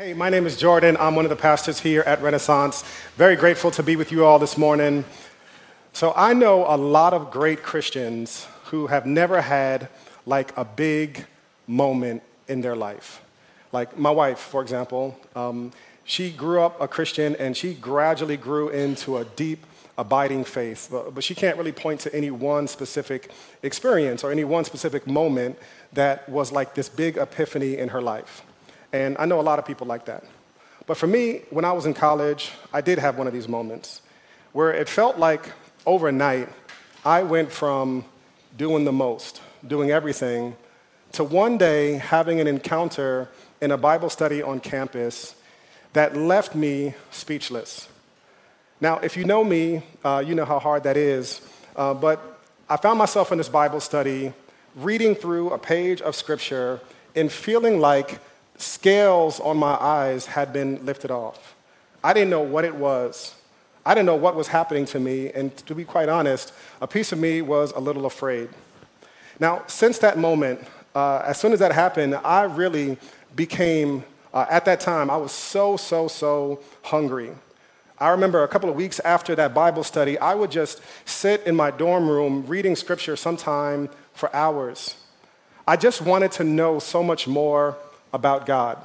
Hey, my name is Jordan. I'm one of the pastors here at Renaissance. Very grateful to be with you all this morning. So, I know a lot of great Christians who have never had like a big moment in their life. Like my wife, for example, um, she grew up a Christian and she gradually grew into a deep, abiding faith. But, but she can't really point to any one specific experience or any one specific moment that was like this big epiphany in her life. And I know a lot of people like that. But for me, when I was in college, I did have one of these moments where it felt like overnight I went from doing the most, doing everything, to one day having an encounter in a Bible study on campus that left me speechless. Now, if you know me, uh, you know how hard that is. Uh, but I found myself in this Bible study reading through a page of scripture and feeling like scales on my eyes had been lifted off. I didn't know what it was. I didn't know what was happening to me, and to be quite honest, a piece of me was a little afraid. Now, since that moment, uh, as soon as that happened, I really became, uh, at that time, I was so, so, so hungry. I remember a couple of weeks after that Bible study, I would just sit in my dorm room reading scripture sometime for hours. I just wanted to know so much more about God.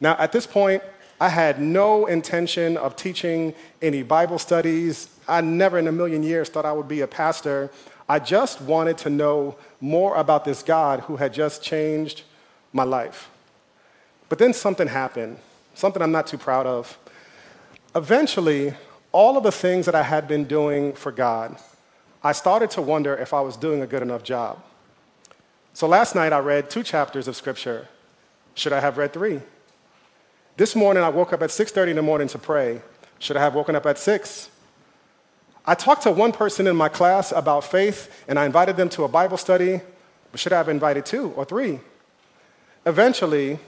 Now, at this point, I had no intention of teaching any Bible studies. I never in a million years thought I would be a pastor. I just wanted to know more about this God who had just changed my life. But then something happened, something I'm not too proud of. Eventually, all of the things that I had been doing for God, I started to wonder if I was doing a good enough job. So last night I read two chapters of scripture should I have read three? This morning I woke up at 6:30 in the morning to pray. Should I have woken up at 6? I talked to one person in my class about faith and I invited them to a Bible study, but should I have invited two or three? Eventually,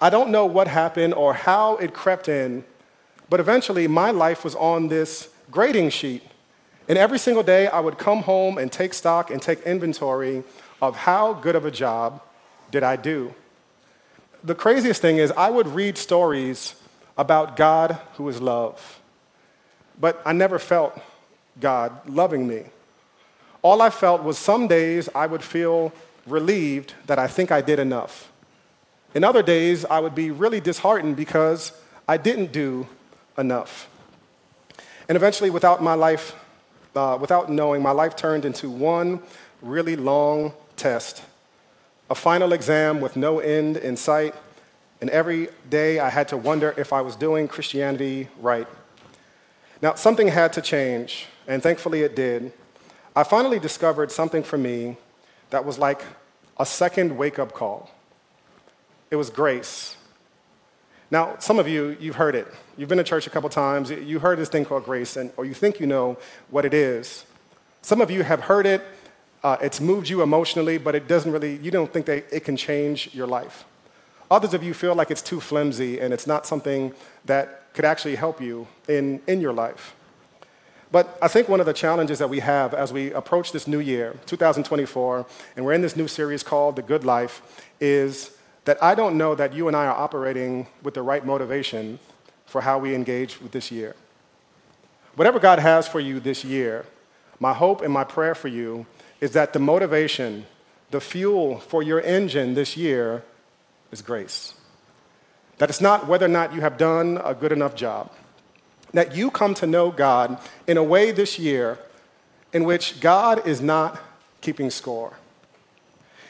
I don't know what happened or how it crept in, but eventually my life was on this grading sheet. And every single day I would come home and take stock and take inventory of how good of a job did I do the craziest thing is, I would read stories about God who is love, but I never felt God loving me. All I felt was some days I would feel relieved that I think I did enough. In other days, I would be really disheartened because I didn't do enough. And eventually, without my life, uh, without knowing, my life turned into one really long test a final exam with no end in sight, and every day I had to wonder if I was doing Christianity right. Now, something had to change, and thankfully it did. I finally discovered something for me that was like a second wake up call. It was grace. Now, some of you, you've heard it. You've been to church a couple times. You heard this thing called grace, and, or you think you know what it is. Some of you have heard it uh, it's moved you emotionally, but it doesn't really, you don't think that it can change your life. Others of you feel like it's too flimsy and it's not something that could actually help you in, in your life. But I think one of the challenges that we have as we approach this new year, 2024, and we're in this new series called The Good Life, is that I don't know that you and I are operating with the right motivation for how we engage with this year. Whatever God has for you this year, my hope and my prayer for you is that the motivation, the fuel for your engine this year is grace. That it's not whether or not you have done a good enough job. That you come to know God in a way this year in which God is not keeping score.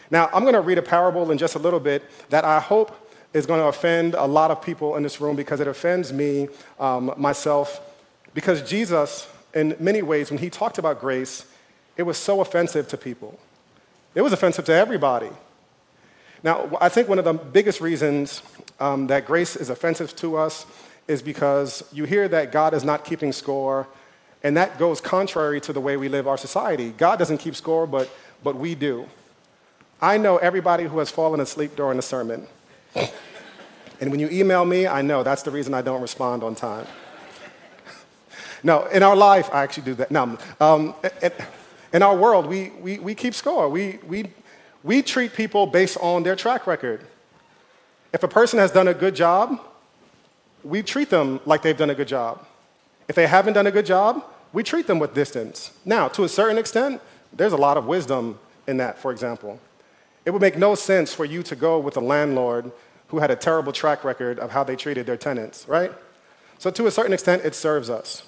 Now, I'm going to read a parable in just a little bit that I hope is going to offend a lot of people in this room because it offends me um, myself. Because Jesus, in many ways, when he talked about grace, it was so offensive to people. It was offensive to everybody. Now, I think one of the biggest reasons um, that grace is offensive to us is because you hear that God is not keeping score, and that goes contrary to the way we live our society. God doesn't keep score, but, but we do. I know everybody who has fallen asleep during a sermon. and when you email me, I know that's the reason I don't respond on time. no, in our life, I actually do that. No, um, it, in our world, we, we, we keep score. We, we, we treat people based on their track record. If a person has done a good job, we treat them like they've done a good job. If they haven't done a good job, we treat them with distance. Now, to a certain extent, there's a lot of wisdom in that, for example. It would make no sense for you to go with a landlord who had a terrible track record of how they treated their tenants, right? So, to a certain extent, it serves us.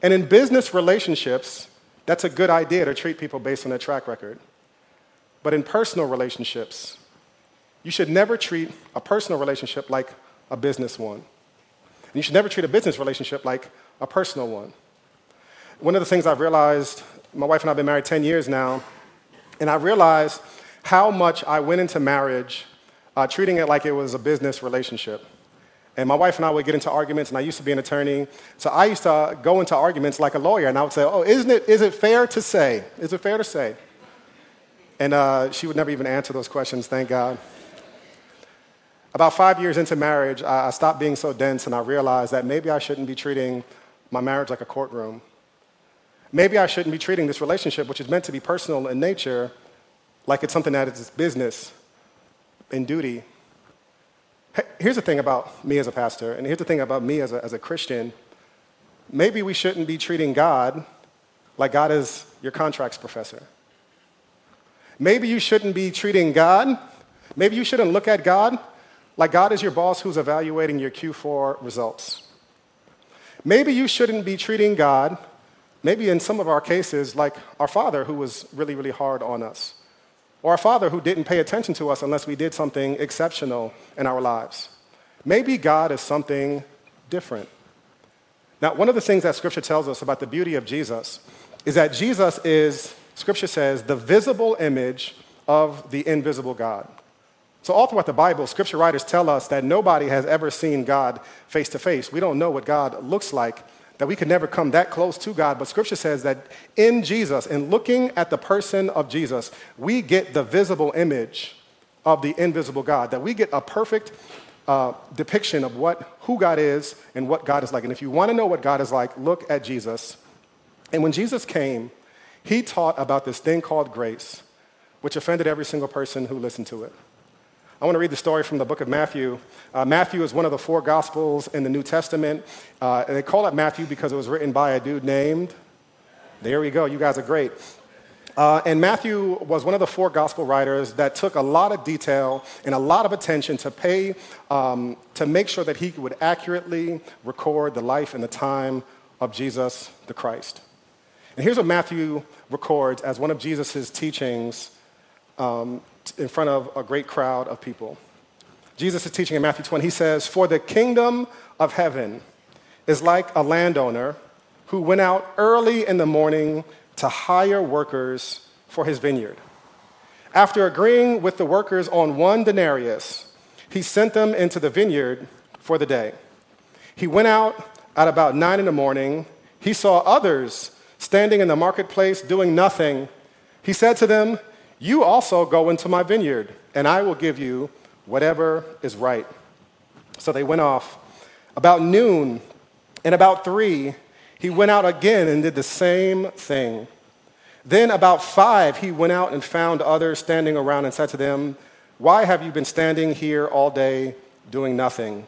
And in business relationships, that's a good idea to treat people based on their track record. But in personal relationships, you should never treat a personal relationship like a business one. And you should never treat a business relationship like a personal one. One of the things I've realized, my wife and I have been married 10 years now, and I realized how much I went into marriage uh, treating it like it was a business relationship. And my wife and I would get into arguments, and I used to be an attorney. So I used to go into arguments like a lawyer, and I would say, Oh, isn't it, is it fair to say? Is it fair to say? And uh, she would never even answer those questions, thank God. About five years into marriage, I stopped being so dense, and I realized that maybe I shouldn't be treating my marriage like a courtroom. Maybe I shouldn't be treating this relationship, which is meant to be personal in nature, like it's something that is business and duty Here's the thing about me as a pastor, and here's the thing about me as a, as a Christian. Maybe we shouldn't be treating God like God is your contracts professor. Maybe you shouldn't be treating God, maybe you shouldn't look at God like God is your boss who's evaluating your Q4 results. Maybe you shouldn't be treating God, maybe in some of our cases, like our father who was really, really hard on us or a father who didn't pay attention to us unless we did something exceptional in our lives. Maybe God is something different. Now, one of the things that Scripture tells us about the beauty of Jesus is that Jesus is, Scripture says, the visible image of the invisible God. So, all throughout the Bible, Scripture writers tell us that nobody has ever seen God face to face. We don't know what God looks like that we could never come that close to God. But scripture says that in Jesus, in looking at the person of Jesus, we get the visible image of the invisible God, that we get a perfect uh, depiction of what, who God is and what God is like. And if you want to know what God is like, look at Jesus. And when Jesus came, he taught about this thing called grace, which offended every single person who listened to it. I want to read the story from the book of Matthew. Uh, Matthew is one of the four gospels in the New Testament. Uh, they call it Matthew because it was written by a dude named, there we go, you guys are great. Uh, and Matthew was one of the four gospel writers that took a lot of detail and a lot of attention to pay, um, to make sure that he would accurately record the life and the time of Jesus the Christ. And here's what Matthew records as one of Jesus' teachings um, in front of a great crowd of people. Jesus is teaching in Matthew 20. He says, For the kingdom of heaven is like a landowner who went out early in the morning to hire workers for his vineyard. After agreeing with the workers on one denarius, he sent them into the vineyard for the day. He went out at about nine in the morning. He saw others standing in the marketplace doing nothing. He said to them, you also go into my vineyard, and I will give you whatever is right. So they went off. About noon and about three, he went out again and did the same thing. Then about five, he went out and found others standing around and said to them, Why have you been standing here all day doing nothing?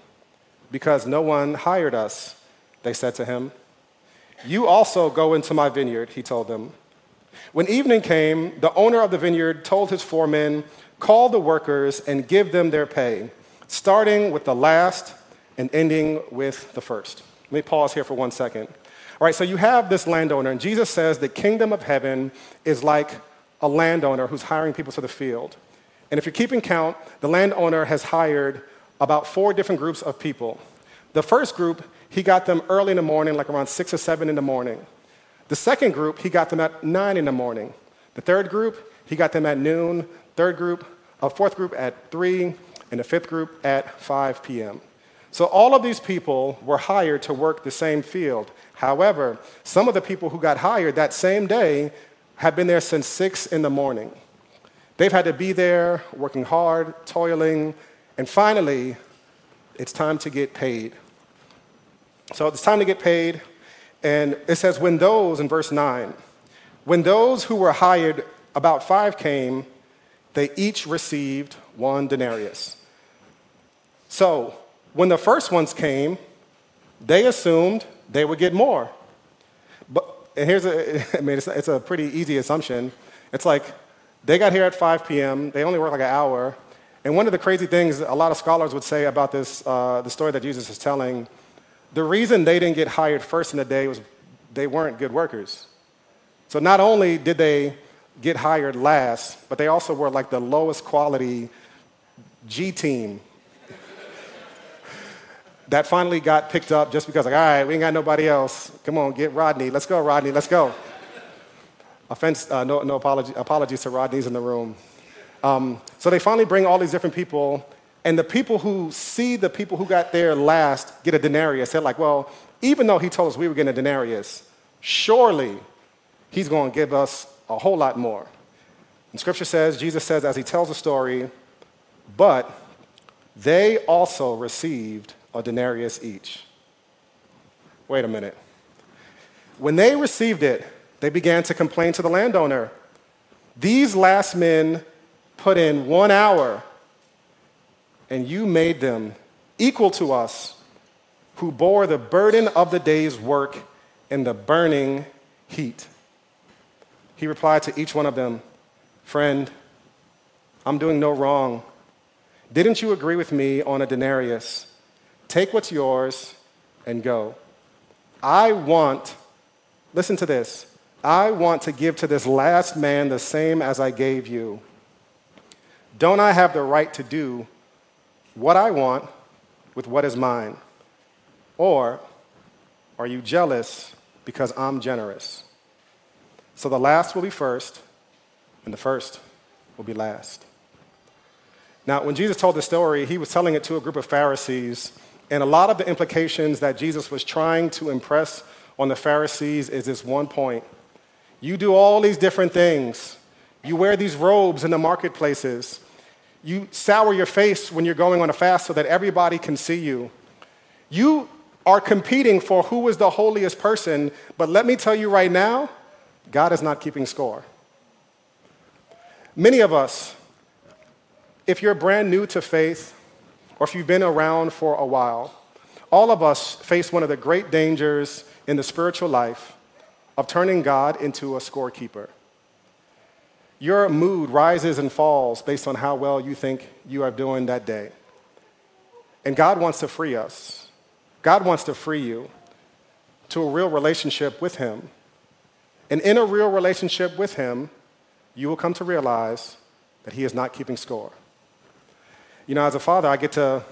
Because no one hired us, they said to him. You also go into my vineyard, he told them. When evening came, the owner of the vineyard told his foremen, Call the workers and give them their pay, starting with the last and ending with the first. Let me pause here for one second. All right, so you have this landowner, and Jesus says the kingdom of heaven is like a landowner who's hiring people to the field. And if you're keeping count, the landowner has hired about four different groups of people. The first group, he got them early in the morning, like around six or seven in the morning. The second group, he got them at 9 in the morning. The third group, he got them at noon. Third group, a fourth group at 3, and the fifth group at 5 p.m. So all of these people were hired to work the same field. However, some of the people who got hired that same day had been there since 6 in the morning. They've had to be there working hard, toiling, and finally, it's time to get paid. So it's time to get paid. And it says, when those, in verse 9, when those who were hired, about five came, they each received one denarius. So when the first ones came, they assumed they would get more. But and here's a, I mean, it's, it's a pretty easy assumption. It's like they got here at 5 p.m., they only work like an hour. And one of the crazy things a lot of scholars would say about this, uh, the story that Jesus is telling, the reason they didn't get hired first in the day was they weren't good workers. So not only did they get hired last, but they also were like the lowest quality G team that finally got picked up just because, like, all right, we ain't got nobody else. Come on, get Rodney. Let's go, Rodney. Let's go. Offense, uh, no, no apology, apologies to Rodney's in the room. Um, so they finally bring all these different people, and the people who see the people who got there last get a denarius. They're like, well, even though he told us we were getting a denarius, surely he's going to give us a whole lot more. And scripture says, Jesus says, as he tells the story, but they also received a denarius each. Wait a minute. When they received it, they began to complain to the landowner. These last men put in one hour, and you made them equal to us who bore the burden of the day's work in the burning heat. He replied to each one of them, Friend, I'm doing no wrong. Didn't you agree with me on a denarius? Take what's yours and go. I want, listen to this, I want to give to this last man the same as I gave you. Don't I have the right to do what I want with what is mine? Or are you jealous because I'm generous? So the last will be first, and the first will be last. Now, when Jesus told the story, he was telling it to a group of Pharisees and a lot of the implications that Jesus was trying to impress on the Pharisees is this one point. You do all these different things. You wear these robes in the marketplaces. You sour your face when you're going on a fast so that everybody can see you. You are competing for who is the holiest person, but let me tell you right now, God is not keeping score. Many of us, if you're brand new to faith, or if you've been around for a while, all of us face one of the great dangers in the spiritual life of turning God into a scorekeeper. Your mood rises and falls based on how well you think you are doing that day. And God wants to free us. God wants to free you to a real relationship with Him. And in a real relationship with Him, you will come to realize that He is not keeping score. You know, as a father, I get to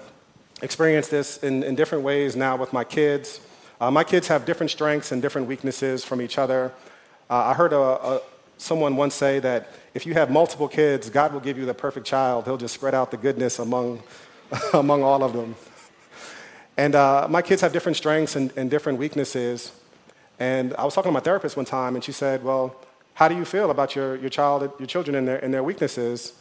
experience this in, in different ways now with my kids. Uh, my kids have different strengths and different weaknesses from each other. Uh, I heard a, a, someone once say that if you have multiple kids, God will give you the perfect child. He'll just spread out the goodness among, among all of them. And uh, my kids have different strengths and, and different weaknesses. And I was talking to my therapist one time, and she said, Well, how do you feel about your, your child, your children and their, and their weaknesses?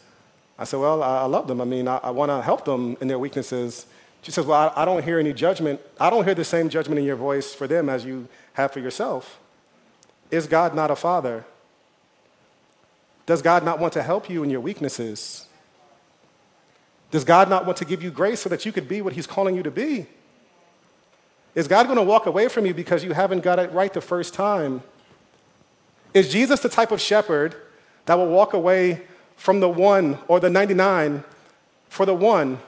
I said, Well, I, I love them. I mean, I, I want to help them in their weaknesses. She says, Well, I, I don't hear any judgment. I don't hear the same judgment in your voice for them as you have for yourself. Is God not a father? Does God not want to help you in your weaknesses? Does God not want to give you grace so that you could be what He's calling you to be? Is God going to walk away from you because you haven't got it right the first time? Is Jesus the type of shepherd that will walk away from the one or the 99 for the one?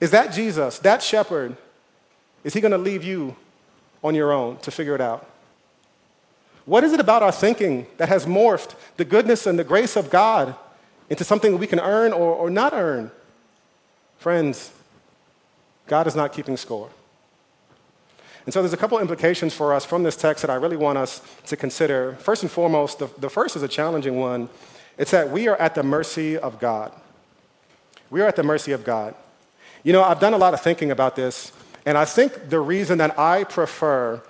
Is that Jesus, that shepherd? Is he going to leave you on your own to figure it out? What is it about our thinking that has morphed the goodness and the grace of God into something we can earn or, or not earn? Friends, God is not keeping score. And so there's a couple implications for us from this text that I really want us to consider. First and foremost, the, the first is a challenging one it's that we are at the mercy of God. We are at the mercy of God. You know, I've done a lot of thinking about this, and I think the reason that I prefer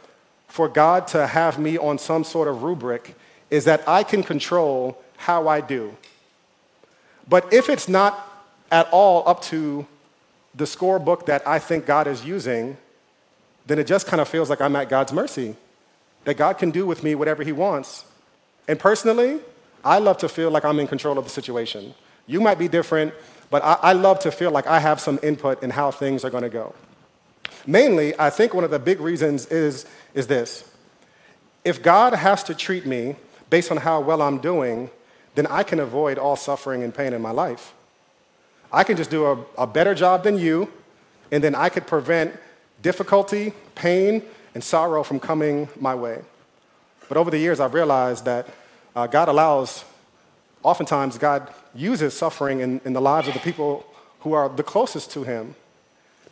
for God to have me on some sort of rubric is that I can control how I do. But if it's not at all up to the scorebook that I think God is using, then it just kind of feels like I'm at God's mercy, that God can do with me whatever He wants. And personally, I love to feel like I'm in control of the situation. You might be different, but I, I love to feel like I have some input in how things are going to go. Mainly, I think one of the big reasons is, is this. If God has to treat me based on how well I'm doing, then I can avoid all suffering and pain in my life. I can just do a, a better job than you, and then I could prevent difficulty, pain, and sorrow from coming my way. But over the years, I've realized that uh, God allows, oftentimes, God uses suffering in, in the lives of the people who are the closest to Him.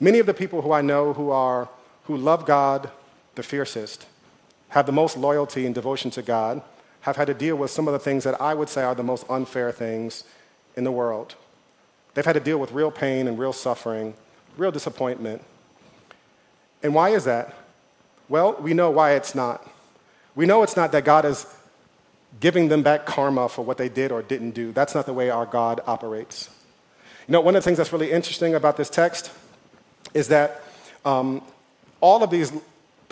Many of the people who I know who, are, who love God the fiercest, have the most loyalty and devotion to God, have had to deal with some of the things that I would say are the most unfair things in the world. They've had to deal with real pain and real suffering, real disappointment. And why is that? Well, we know why it's not. We know it's not that God is giving them back karma for what they did or didn't do. That's not the way our God operates. You know, one of the things that's really interesting about this text is that um, all of these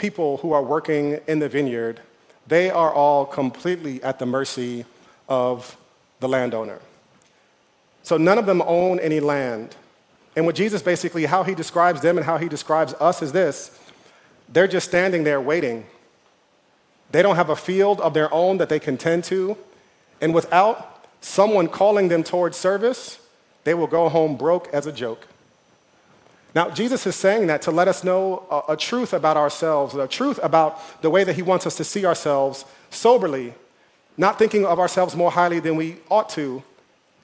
people who are working in the vineyard, they are all completely at the mercy of the landowner. So none of them own any land. And what Jesus basically, how he describes them and how he describes us is this they're just standing there waiting. They don't have a field of their own that they can tend to. And without someone calling them towards service, they will go home broke as a joke. Now, Jesus is saying that to let us know a, a, truth about ourselves, a truth about the way that He wants us to see ourselves soberly, not thinking of ourselves more highly than we ought to.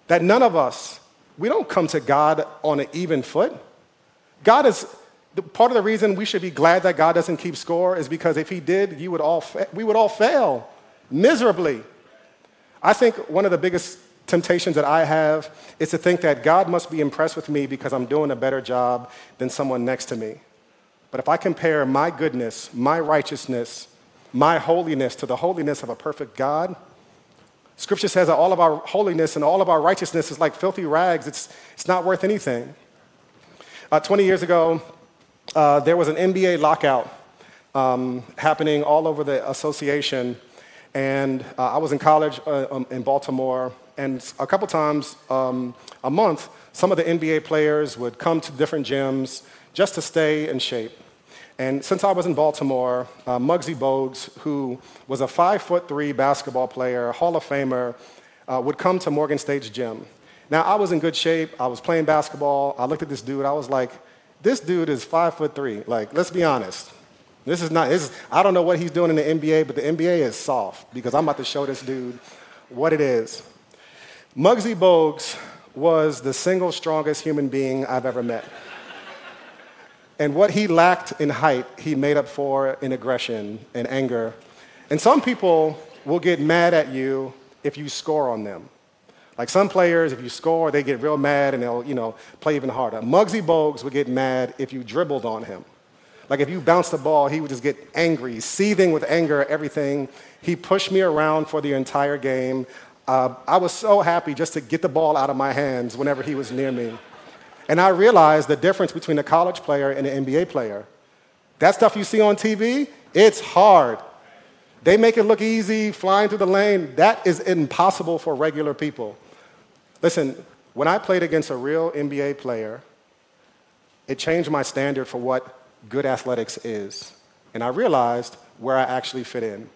That none of us, we don't come to God on an even foot. God is part of the reason we should be glad that God doesn't keep score is because if He did, you would all fa- we would all fail miserably. I think one of the biggest temptations that I have is to think that God must be impressed with me because I'm doing a better job than someone next to me. But if I compare my goodness, my righteousness, my holiness to the holiness of a perfect God, Scripture says that all of our holiness and all of our righteousness is like filthy rags. It's, it's not worth anything. Uh, 20 years ago, uh, there was an NBA lockout um, happening all over the association. And uh, I was in college uh, um, in Baltimore, and a couple times um, a month, some of the NBA players would come to different gyms just to stay in shape. And since I was in Baltimore, uh, Muggsy Bogues, who was a five foot three basketball player, Hall of Famer, uh, would come to Morgan State's gym. Now, I was in good shape. I was playing basketball. I looked at this dude. I was like, this dude is five foot three. Like, let's be honest. This is not, this is, I don't know what he's doing in the NBA, but the NBA is soft because I'm about to show this dude what it is. Muggsy Bogues was the single strongest human being I've ever met. and what he lacked in height, he made up for in aggression and anger. And some people will get mad at you if you score on them. Like some players, if you score, they get real mad and they'll, you know, play even harder. Muggsy Bogues would get mad if you dribbled on him. Like if you bounced the ball, he would just get angry, seething with anger at everything. He pushed me around for the entire game. Uh, I was so happy just to get the ball out of my hands whenever he was near me. And I realized the difference between a college player and an NBA player. That stuff you see on TV, it's hard. They make it look easy, flying through the lane. That is impossible for regular people. Listen, when I played against a real NBA player, it changed my standard for what good athletics is. And I realized where I actually fit in.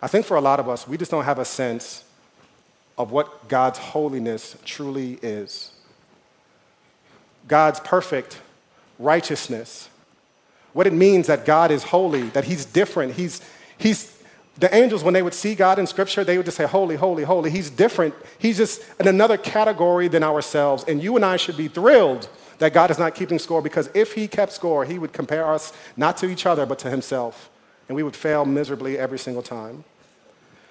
I think for a lot of us, we just don't have a sense of what God's holiness truly is. God's perfect righteousness. What it means that God is holy, that He's different. He's, he's, the angels, when they would see God in Scripture, they would just say, Holy, holy, holy. He's different. He's just in another category than ourselves. And you and I should be thrilled that God is not keeping score because if He kept score, He would compare us not to each other, but to Himself. And we would fail miserably every single time.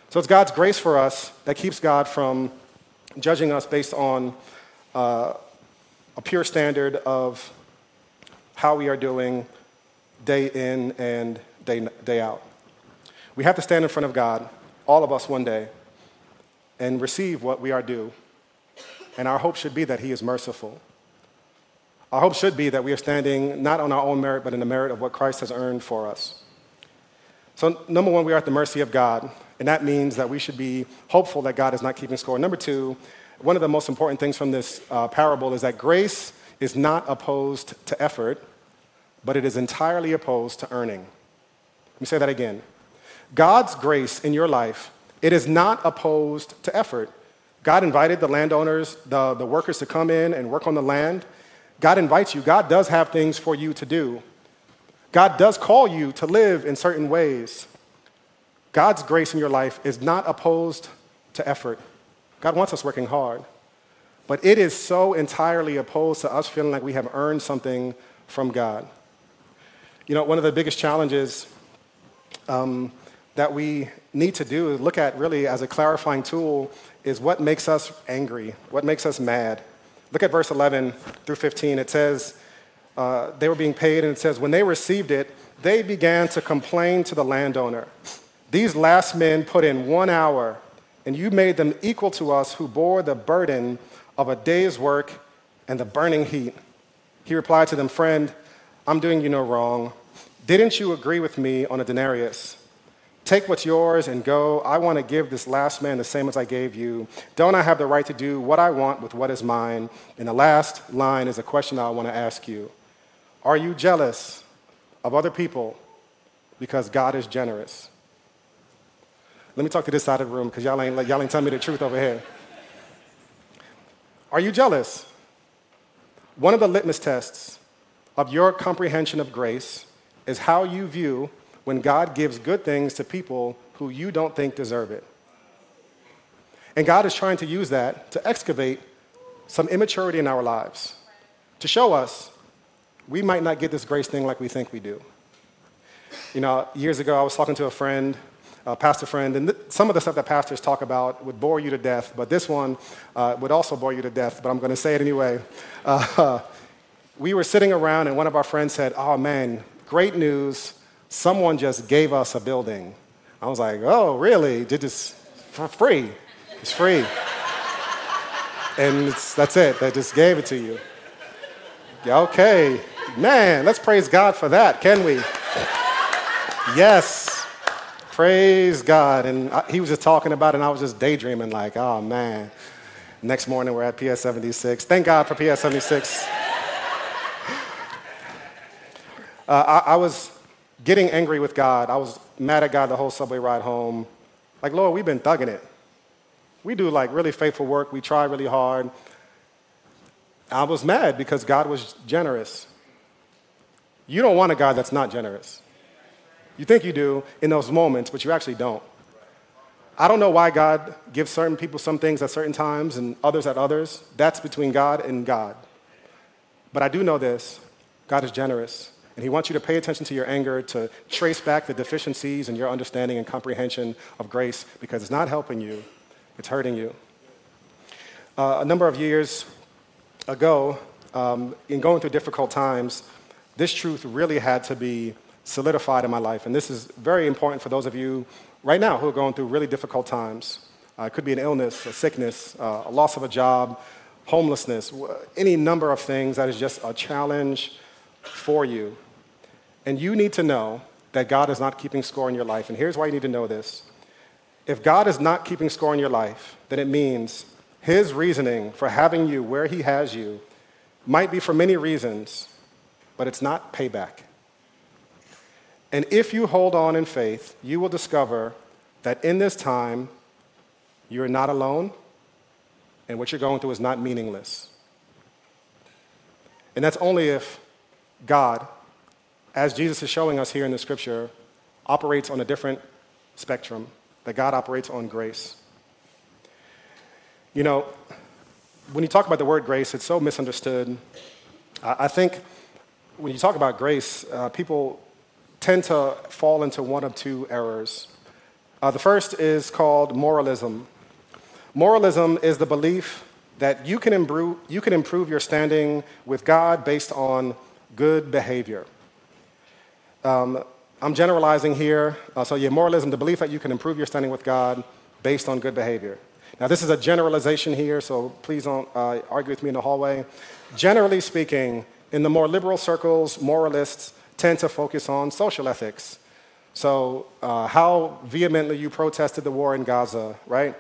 So it's God's grace for us that keeps God from judging us based on uh, a pure standard of how we are doing day in and day, day out. We have to stand in front of God, all of us one day, and receive what we are due. And our hope should be that He is merciful. Our hope should be that we are standing not on our own merit, but in the merit of what Christ has earned for us. So, number one, we are at the mercy of God. And that means that we should be hopeful that God is not keeping score. Number two, one of the most important things from this uh, parable is that grace is not opposed to effort, but it is entirely opposed to earning. Let me say that again. God's grace in your life, it is not opposed to effort. God invited the landowners, the, the workers to come in and work on the land. God invites you. God does have things for you to do. God does call you to live in certain ways. God's grace in your life is not opposed to effort. God wants us working hard. But it is so entirely opposed to us feeling like we have earned something from God. You know, one of the biggest challenges um, that we need to do is look at really as a clarifying tool is what makes us angry, what makes us mad. Look at verse 11 through 15. It says, uh, they were being paid, and it says, when they received it, they began to complain to the landowner. These last men put in one hour, and you made them equal to us who bore the burden of a day's work and the burning heat. He replied to them, Friend, I'm doing you no wrong. Didn't you agree with me on a denarius? Take what's yours and go. I want to give this last man the same as I gave you. Don't I have the right to do what I want with what is mine? And the last line is a question I want to ask you Are you jealous of other people because God is generous? Let me talk to this side of the room because y'all ain't, y'all ain't telling me the truth over here. Are you jealous? One of the litmus tests of your comprehension of grace is how you view when God gives good things to people who you don't think deserve it. And God is trying to use that to excavate some immaturity in our lives, to show us we might not get this grace thing like we think we do. You know, years ago, I was talking to a friend, a pastor friend, and th- some of the stuff that pastors talk about would bore you to death, but this one uh, would also bore you to death, but I'm going to say it anyway. Uh, we were sitting around, and one of our friends said, Oh man, great news someone just gave us a building. I was like, oh, really? Did this for free? It's free. and it's, that's it. They just gave it to you. Okay. Man, let's praise God for that, can we? Yes. Praise God. And I, he was just talking about it, and I was just daydreaming, like, oh, man. Next morning, we're at PS 76. Thank God for PS 76. Uh, I, I was getting angry with God. I was mad at God the whole subway ride home. Like, Lord, we've been thugging it. We do like really faithful work, we try really hard. I was mad because God was generous. You don't want a God that's not generous. You think you do in those moments, but you actually don't. I don't know why God gives certain people some things at certain times and others at others. That's between God and God. But I do know this God is generous. And he wants you to pay attention to your anger, to trace back the deficiencies in your understanding and comprehension of grace because it's not helping you, it's hurting you. Uh, a number of years ago, um, in going through difficult times, this truth really had to be solidified in my life. And this is very important for those of you right now who are going through really difficult times. Uh, it could be an illness, a sickness, uh, a loss of a job, homelessness, any number of things that is just a challenge for you. And you need to know that God is not keeping score in your life. And here's why you need to know this. If God is not keeping score in your life, then it means his reasoning for having you where he has you might be for many reasons, but it's not payback. And if you hold on in faith, you will discover that in this time, you're not alone, and what you're going through is not meaningless. And that's only if God as Jesus is showing us here in the scripture, operates on a different spectrum, that God operates on grace. You know, when you talk about the word grace, it's so misunderstood. I think when you talk about grace, uh, people tend to fall into one of two errors. Uh, the first is called moralism. Moralism is the belief that you can, you can improve your standing with God based on good behavior. Um, I'm generalizing here. Uh, so, yeah, moralism, the belief that you can improve your standing with God based on good behavior. Now, this is a generalization here, so please don't uh, argue with me in the hallway. Generally speaking, in the more liberal circles, moralists tend to focus on social ethics. So, uh, how vehemently you protested the war in Gaza, right?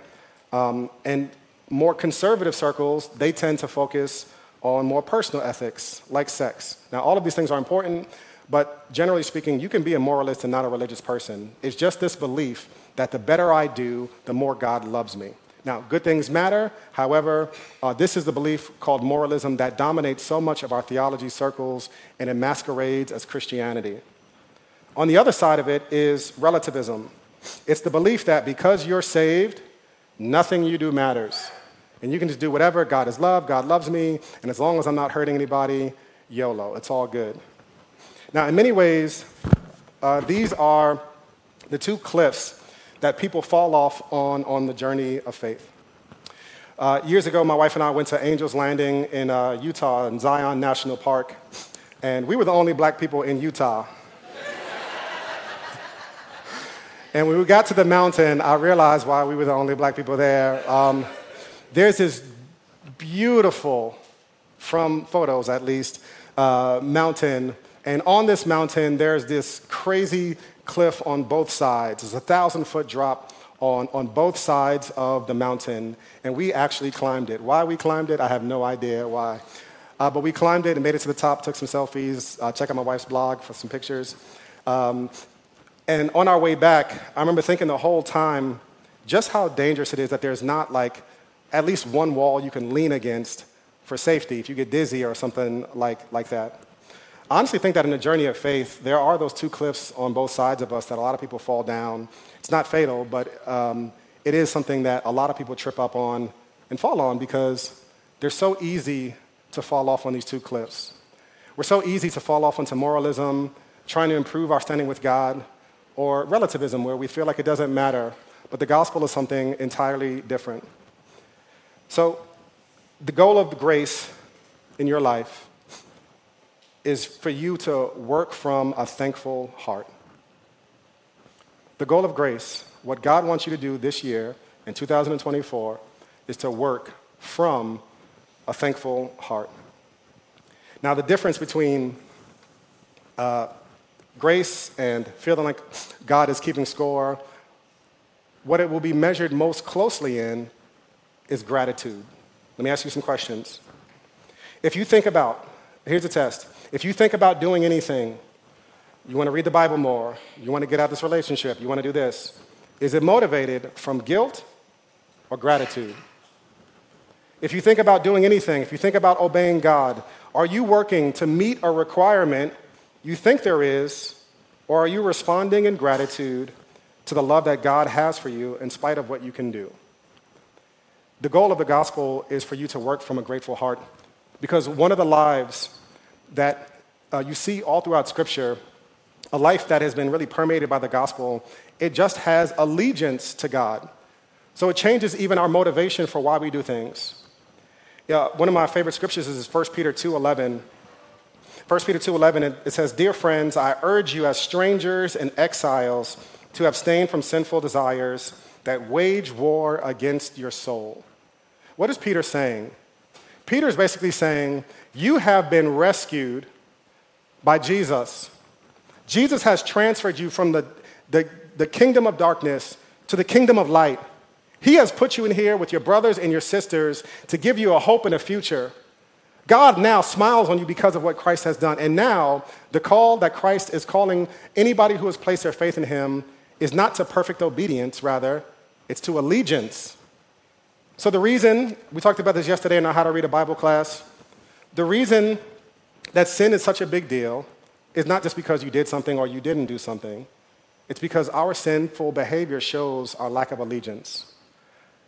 Um, and more conservative circles, they tend to focus on more personal ethics, like sex. Now, all of these things are important, But generally speaking, you can be a moralist and not a religious person. It's just this belief that the better I do, the more God loves me. Now, good things matter. However, uh, this is the belief called moralism that dominates so much of our theology circles and it masquerades as Christianity. On the other side of it is relativism. It's the belief that because you're saved, nothing you do matters. And you can just do whatever. God is love, God loves me, and as long as I'm not hurting anybody, YOLO, it's all good. Now, in many ways, uh, these are the two cliffs that people fall off on on the journey of faith. Uh, years ago, my wife and I went to Angel's Landing in uh, Utah, in Zion National Park, and we were the only black people in Utah. and when we got to the mountain, I realized why we were the only black people there. Um, there's this beautiful, from photos at least, uh, mountain. And on this mountain, there's this crazy cliff on both sides. It's a thousand foot drop on, on both sides of the mountain. And we actually climbed it. Why we climbed it, I have no idea why. Uh, but we climbed it and made it to the top, took some selfies, uh, check out my wife's blog for some pictures. Um, and on our way back, I remember thinking the whole time just how dangerous it is that there's not like at least one wall you can lean against for safety if you get dizzy or something like, like that. I honestly think that in the journey of faith, there are those two cliffs on both sides of us that a lot of people fall down. It's not fatal, but um, it is something that a lot of people trip up on and fall on because they're so easy to fall off on these two cliffs. We're so easy to fall off into moralism, trying to improve our standing with God, or relativism, where we feel like it doesn't matter, but the gospel is something entirely different. So, the goal of grace in your life is for you to work from a thankful heart. The goal of grace, what God wants you to do this year in 2024, is to work from a thankful heart. Now, the difference between uh, grace and feeling like God is keeping score, what it will be measured most closely in is gratitude. Let me ask you some questions. If you think about, here's a test. If you think about doing anything, you want to read the Bible more, you want to get out this relationship, you want to do this, is it motivated from guilt or gratitude? If you think about doing anything, if you think about obeying God, are you working to meet a requirement you think there is, or are you responding in gratitude to the love that God has for you in spite of what you can do? The goal of the gospel is for you to work from a grateful heart because one of the lives that uh, you see all throughout Scripture, a life that has been really permeated by the gospel, it just has allegiance to God. So it changes even our motivation for why we do things. Yeah, one of my favorite scriptures is 1 Peter 2.11. 1 Peter 2.11, it says, Dear friends, I urge you as strangers and exiles to abstain from sinful desires that wage war against your soul. What is Peter saying? Peter is basically saying, You have been rescued by Jesus. Jesus has transferred you from the, the, the kingdom of darkness to the kingdom of light. He has put you in here with your brothers and your sisters to give you a hope and a future. God now smiles on you because of what Christ has done. And now, the call that Christ is calling anybody who has placed their faith in him is not to perfect obedience, rather, it's to allegiance. So, the reason, we talked about this yesterday in our How to Read a Bible class, the reason that sin is such a big deal is not just because you did something or you didn't do something, it's because our sinful behavior shows our lack of allegiance.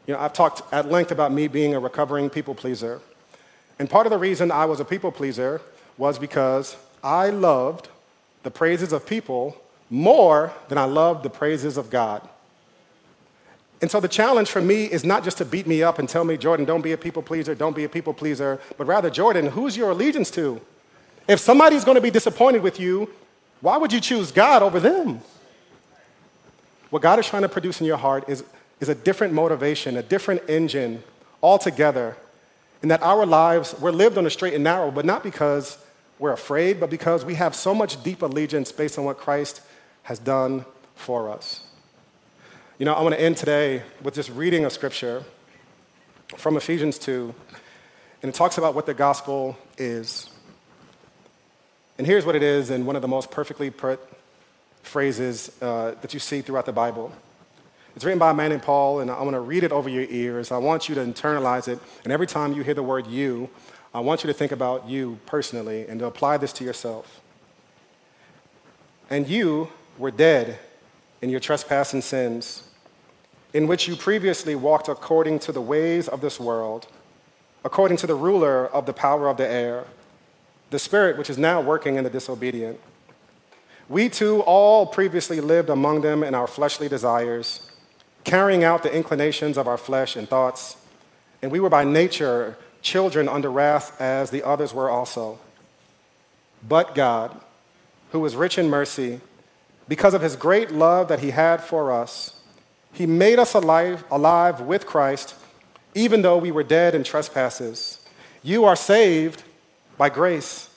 You know, I've talked at length about me being a recovering people pleaser. And part of the reason I was a people pleaser was because I loved the praises of people more than I loved the praises of God. And so the challenge for me is not just to beat me up and tell me, Jordan, don't be a people pleaser, don't be a people pleaser, but rather, Jordan, who's your allegiance to? If somebody's going to be disappointed with you, why would you choose God over them? What God is trying to produce in your heart is, is a different motivation, a different engine altogether. And that our lives, we're lived on a straight and narrow, but not because we're afraid, but because we have so much deep allegiance based on what Christ has done for us. You know, I want to end today with just reading a scripture from Ephesians 2, and it talks about what the gospel is. And here's what it is in one of the most perfectly put phrases uh, that you see throughout the Bible. It's written by a man named Paul, and I want to read it over your ears. I want you to internalize it. And every time you hear the word you, I want you to think about you personally and to apply this to yourself. And you were dead in your trespass and sins, in which you previously walked according to the ways of this world, according to the ruler of the power of the air, the spirit which is now working in the disobedient. We too all previously lived among them in our fleshly desires carrying out the inclinations of our flesh and thoughts. And we were by nature children under wrath as the others were also. But God, who is rich in mercy, because of his great love that he had for us, he made us alive, alive with Christ, even though we were dead in trespasses. You are saved by grace.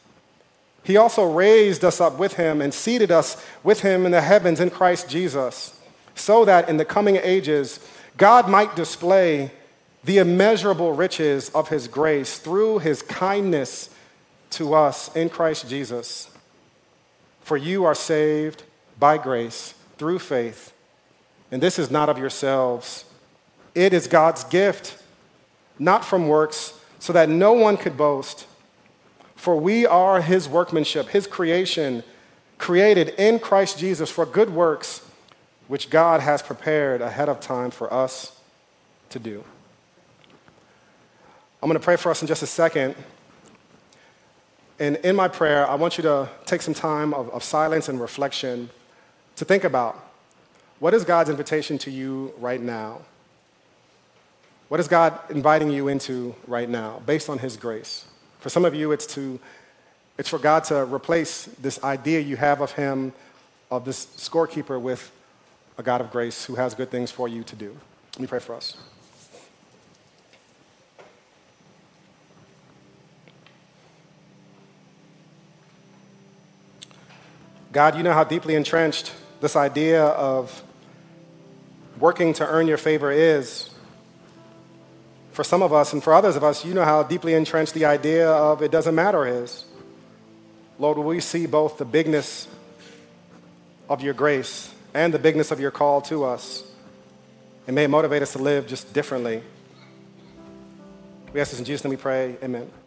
He also raised us up with him and seated us with him in the heavens in Christ Jesus so that in the coming ages, God might display the immeasurable riches of his grace through his kindness to us in Christ Jesus. For you are saved by grace through faith, and this is not of yourselves. It is God's gift, not from works, so that no one could boast. For we are his workmanship, his creation, created in Christ Jesus for good works which God has prepared ahead of time for us to do. I'm going to pray for us in just a second. And in my prayer, I want you to take some time of, of silence and reflection to think about what is God's invitation to you right now? What is God inviting you into right now based on His grace? For some of you, it's, to, it's for God to replace this idea you have of Him, of this scorekeeper, with a God of grace who has good things for you to do. Let me pray for us. God, you know how deeply entrenched this idea of working to earn your favor is. For some of us and for others of us, you know how deeply entrenched the idea of it doesn't matter is. Lord, we see both the bigness of your grace and the bigness of your call to us. And may it motivate us to live just differently. We ask this in Jesus' name we pray. Amen.